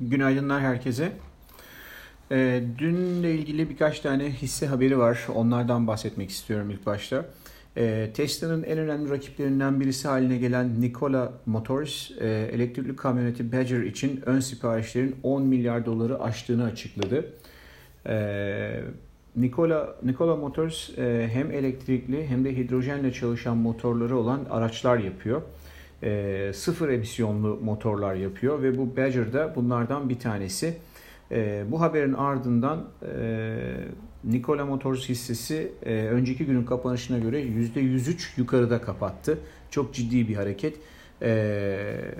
Günaydınlar herkese. E, dünle ilgili birkaç tane hisse haberi var. Onlardan bahsetmek istiyorum ilk başta. E, Tesla'nın en önemli rakiplerinden birisi haline gelen Nikola Motors, e, elektrikli kamyoneti Badger için ön siparişlerin 10 milyar doları aştığını açıkladı. E, Nikola, Nikola Motors e, hem elektrikli hem de hidrojenle çalışan motorları olan araçlar yapıyor e, sıfır emisyonlu motorlar yapıyor ve bu Badger da bunlardan bir tanesi. E, bu haberin ardından e, Nikola Motors hissesi e, önceki günün kapanışına göre %103 yukarıda kapattı. Çok ciddi bir hareket. E,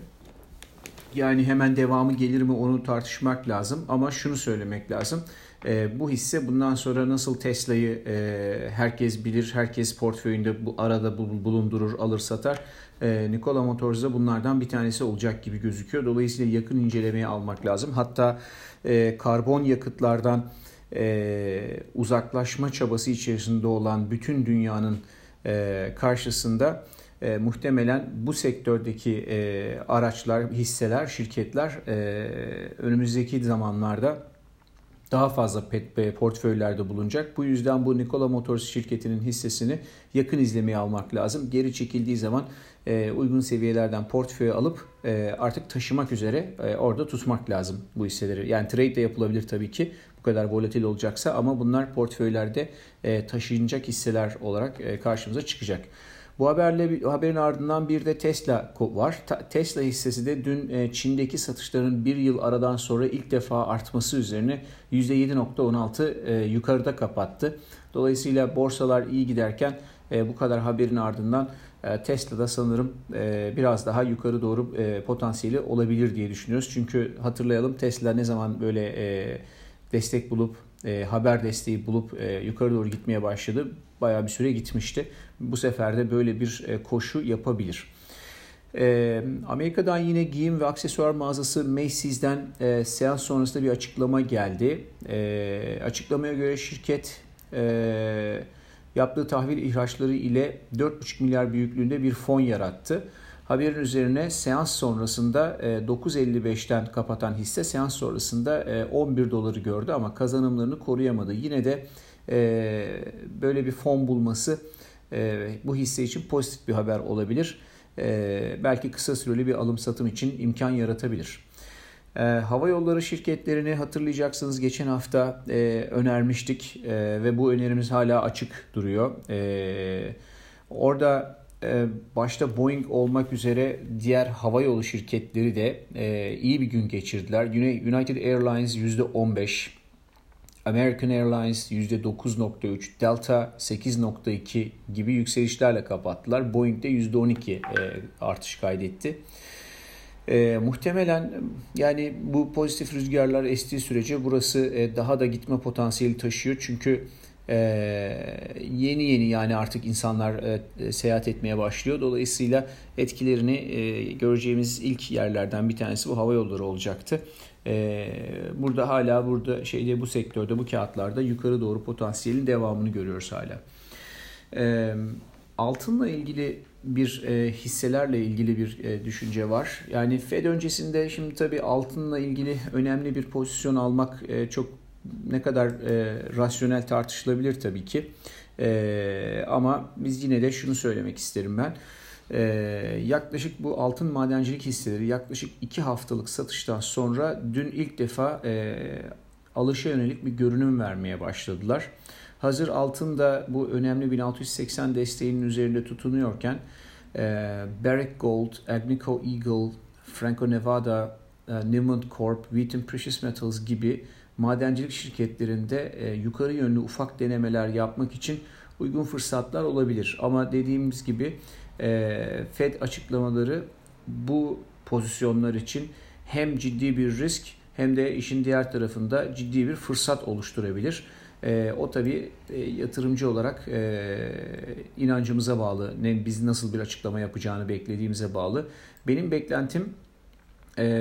yani hemen devamı gelir mi onu tartışmak lazım ama şunu söylemek lazım. E, bu hisse bundan sonra nasıl Tesla'yı e, herkes bilir, herkes portföyünde bu arada bulundurur, alır satar. E, Nikola Motors da bunlardan bir tanesi olacak gibi gözüküyor. Dolayısıyla yakın incelemeye almak lazım. Hatta e, karbon yakıtlardan e, uzaklaşma çabası içerisinde olan bütün dünyanın e, karşısında e, muhtemelen bu sektördeki e, araçlar, hisseler, şirketler e, önümüzdeki zamanlarda daha fazla pet, portföylerde bulunacak. Bu yüzden bu Nikola Motors şirketinin hissesini yakın izlemeye almak lazım. Geri çekildiği zaman e, uygun seviyelerden portföy alıp e, artık taşımak üzere e, orada tutmak lazım bu hisseleri. Yani trade de yapılabilir tabii ki bu kadar volatil olacaksa ama bunlar portföylerde e, taşınacak hisseler olarak e, karşımıza çıkacak. Bu haberle haberin ardından bir de Tesla var. Tesla hissesi de dün e, Çin'deki satışların bir yıl aradan sonra ilk defa artması üzerine %7.16 e, yukarıda kapattı. Dolayısıyla borsalar iyi giderken e, bu kadar haberin ardından Tesla'da sanırım biraz daha yukarı doğru potansiyeli olabilir diye düşünüyoruz. Çünkü hatırlayalım Tesla ne zaman böyle destek bulup haber desteği bulup yukarı doğru gitmeye başladı. Bayağı bir süre gitmişti. Bu sefer de böyle bir e, koşu yapabilir. E, Amerika'dan yine giyim ve aksesuar mağazası Macy's'den e, seans sonrasında bir açıklama geldi. Açıklamaya göre şirket yaptığı tahvil ihraçları ile 4,5 milyar büyüklüğünde bir fon yarattı. Haberin üzerine seans sonrasında 9.55'ten e, kapatan hisse seans sonrasında 11 e, doları gördü ama kazanımlarını koruyamadı. Yine de e, böyle bir fon bulması bu hisse için pozitif bir haber olabilir. Belki kısa süreli bir alım satım için imkan yaratabilir. Hava yolları şirketlerini hatırlayacaksınız geçen hafta önermiştik ve bu önerimiz hala açık duruyor. Orada ee, başta Boeing olmak üzere diğer hava yolu şirketleri de e, iyi bir gün geçirdiler. United Airlines %15, American Airlines %9.3, Delta 8.2 gibi yükselişlerle kapattılar. Boeing de %12 e, artış kaydetti. E, muhtemelen yani bu pozitif rüzgarlar estiği sürece burası e, daha da gitme potansiyeli taşıyor. Çünkü ee, yeni yeni yani artık insanlar e, seyahat etmeye başlıyor. Dolayısıyla etkilerini e, göreceğimiz ilk yerlerden bir tanesi bu hava yolları olacaktı. E, burada hala burada şeyde bu sektörde bu kağıtlarda yukarı doğru potansiyelin devamını görüyoruz hala. E, altınla ilgili bir e, hisselerle ilgili bir e, düşünce var. Yani Fed öncesinde şimdi tabii altınla ilgili önemli bir pozisyon almak e, çok ne kadar e, rasyonel tartışılabilir tabii ki. E, ama biz yine de şunu söylemek isterim ben. E, yaklaşık bu altın madencilik hisseleri yaklaşık 2 haftalık satıştan sonra dün ilk defa e, alışa yönelik bir görünüm vermeye başladılar. Hazır altın da bu önemli 1680 desteğinin üzerinde tutunuyorken e, Barrick Gold, Agnico Eagle, Franco Nevada, e, Newmont Corp, Wheaton Precious Metals gibi madencilik şirketlerinde e, yukarı yönlü ufak denemeler yapmak için uygun fırsatlar olabilir. Ama dediğimiz gibi e, Fed açıklamaları bu pozisyonlar için hem ciddi bir risk hem de işin diğer tarafında ciddi bir fırsat oluşturabilir. E, o tabii e, yatırımcı olarak e, inancımıza bağlı. Ne, biz nasıl bir açıklama yapacağını beklediğimize bağlı. Benim beklentim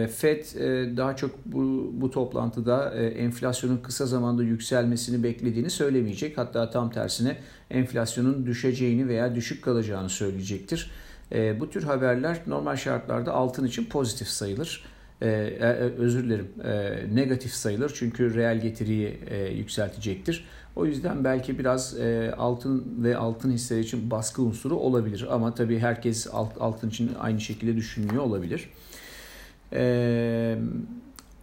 Fed e, daha çok bu, bu toplantıda e, enflasyonun kısa zamanda yükselmesini beklediğini söylemeyecek. Hatta tam tersine enflasyonun düşeceğini veya düşük kalacağını söyleyecektir. Bu tür haberler normal şartlarda altın için pozitif sayılır. e, e, özür dilerim negatif sayılır çünkü reel getiriyi yükseltecektir. O yüzden belki biraz altın ve altın hisseleri için baskı unsuru olabilir ama tabii herkes alt, altın için aynı şekilde düşünmüyor olabilir. E,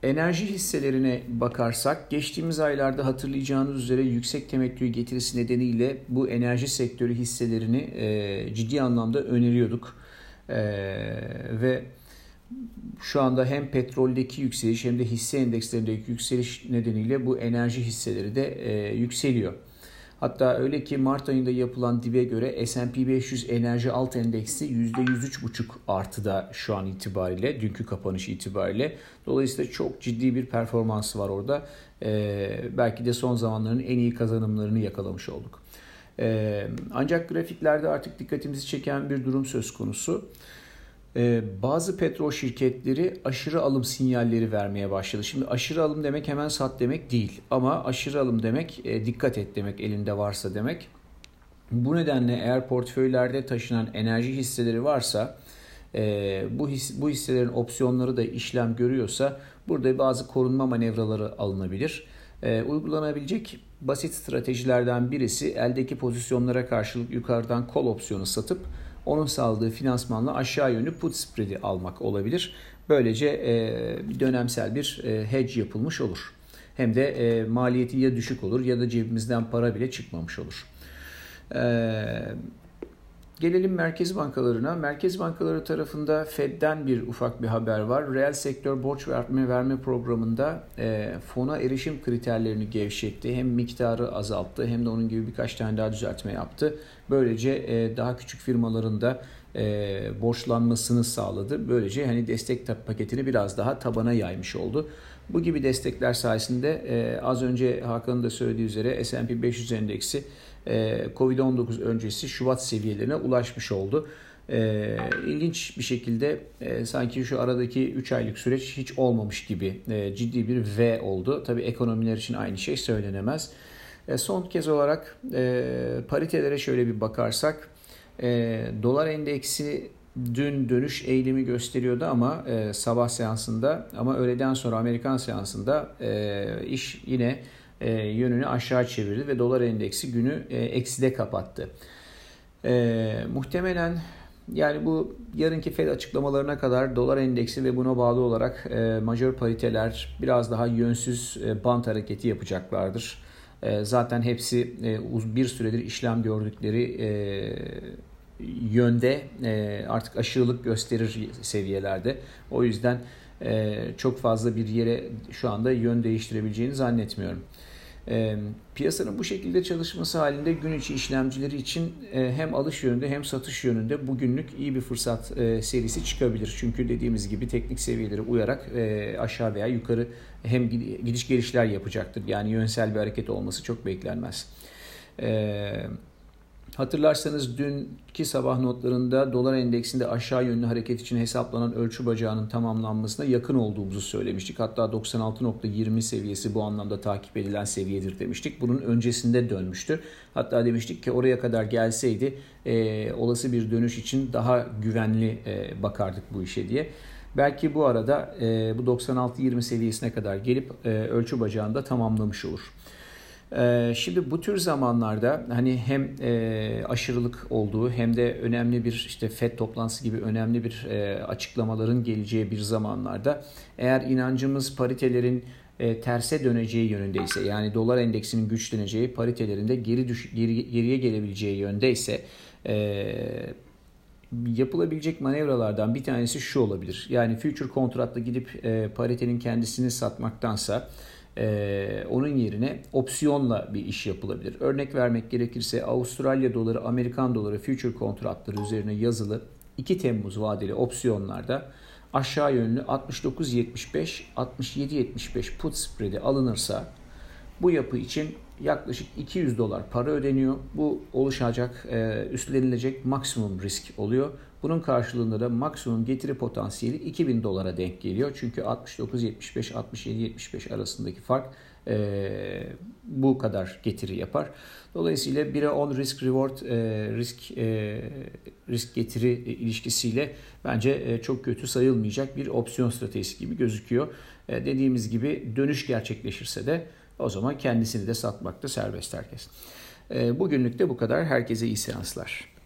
enerji hisselerine bakarsak geçtiğimiz aylarda hatırlayacağınız üzere yüksek temettü getirisi nedeniyle bu enerji sektörü hisselerini e, ciddi anlamda öneriyorduk. E, ve şu anda hem petroldeki yükseliş hem de hisse endekslerindeki yükseliş nedeniyle bu enerji hisseleri de e, yükseliyor. Hatta öyle ki Mart ayında yapılan dibe göre S&P 500 enerji alt endeksi %103,5 artıda şu an itibariyle, dünkü kapanış itibariyle. Dolayısıyla çok ciddi bir performansı var orada. Ee, belki de son zamanların en iyi kazanımlarını yakalamış olduk. Ee, ancak grafiklerde artık dikkatimizi çeken bir durum söz konusu. Ee, bazı petrol şirketleri aşırı alım sinyalleri vermeye başladı. Şimdi aşırı alım demek hemen sat demek değil ama aşırı alım demek e, dikkat et demek elinde varsa demek. Bu nedenle eğer portföylerde taşınan enerji hisseleri varsa e, bu, his, bu hisselerin opsiyonları da işlem görüyorsa burada bazı korunma manevraları alınabilir. E, uygulanabilecek basit stratejilerden birisi eldeki pozisyonlara karşılık yukarıdan kol opsiyonu satıp onun sağladığı finansmanla aşağı yönlü put spread'i almak olabilir. Böylece e, dönemsel bir e, hedge yapılmış olur. Hem de e, maliyeti ya düşük olur ya da cebimizden para bile çıkmamış olur. E, Gelelim merkez bankalarına. Merkez bankaları tarafında Fed'den bir ufak bir haber var. Reel sektör borç verme verme programında e, fona erişim kriterlerini gevşetti. Hem miktarı azalttı hem de onun gibi birkaç tane daha düzeltme yaptı. Böylece e, daha küçük firmaların da e, borçlanmasını sağladı. Böylece hani destek paketini biraz daha tabana yaymış oldu. Bu gibi destekler sayesinde e, az önce Hakan'ın da söylediği üzere S&P 500 endeksi Covid-19 öncesi Şubat seviyelerine ulaşmış oldu. E, ilginç bir şekilde e, sanki şu aradaki 3 aylık süreç hiç olmamış gibi e, ciddi bir V oldu. Tabii ekonomiler için aynı şey söylenemez. E, son kez olarak e, paritelere şöyle bir bakarsak e, dolar endeksi dün dönüş eğilimi gösteriyordu ama e, sabah seansında ama öğleden sonra Amerikan seansında e, iş yine e, yönünü aşağı çevirdi ve dolar endeksi günü e, ekside kapattı. E, muhtemelen yani bu yarınki Fed açıklamalarına kadar dolar endeksi ve buna bağlı olarak e, majör pariteler biraz daha yönsüz e, bant hareketi yapacaklardır. E, zaten hepsi e, bir süredir işlem gördükleri e, yönde e, artık aşırılık gösterir seviyelerde. O yüzden e, çok fazla bir yere şu anda yön değiştirebileceğini zannetmiyorum. Piyasanın bu şekilde çalışması halinde gün içi işlemcileri için hem alış yönünde hem satış yönünde bugünlük iyi bir fırsat serisi çıkabilir. Çünkü dediğimiz gibi teknik seviyeleri uyarak aşağı veya yukarı hem gidiş gelişler yapacaktır. Yani yönsel bir hareket olması çok beklenmez. Evet. Hatırlarsanız dünkü sabah notlarında dolar endeksinde aşağı yönlü hareket için hesaplanan ölçü bacağının tamamlanmasına yakın olduğumuzu söylemiştik. Hatta 96.20 seviyesi bu anlamda takip edilen seviyedir demiştik. Bunun öncesinde dönmüştü. Hatta demiştik ki oraya kadar gelseydi e, olası bir dönüş için daha güvenli e, bakardık bu işe diye. Belki bu arada e, bu 96.20 seviyesine kadar gelip e, ölçü bacağını da tamamlamış olur. Ee, şimdi bu tür zamanlarda hani hem e, aşırılık olduğu hem de önemli bir işte FED toplantısı gibi önemli bir e, açıklamaların geleceği bir zamanlarda eğer inancımız paritelerin e, terse döneceği yönündeyse yani dolar endeksinin güçleneceği paritelerinde geri düş, geri, geriye gelebileceği yöndeyse yapılabilecek manevralardan bir tanesi şu olabilir. Yani future kontratla gidip paritenin kendisini satmaktansa ee, onun yerine opsiyonla bir iş yapılabilir. Örnek vermek gerekirse Avustralya doları, Amerikan doları future kontratları üzerine yazılı 2 Temmuz vadeli opsiyonlarda aşağı yönlü 69.75 67.75 put spread'i alınırsa bu yapı için yaklaşık 200 dolar para ödeniyor. Bu oluşacak, e, üstlenilecek maksimum risk oluyor. Bunun karşılığında da maksimum getiri potansiyeli 2000 dolara denk geliyor. Çünkü 69-75, 67-75 arasındaki fark e, bu kadar getiri yapar. Dolayısıyla 1'e 10 risk reward e, risk e, risk getiri ilişkisiyle bence e, çok kötü sayılmayacak bir opsiyon stratejisi gibi gözüküyor. E, dediğimiz gibi dönüş gerçekleşirse de o zaman kendisini de satmakta serbest herkes. E, bugünlük de bu kadar. Herkese iyi seanslar.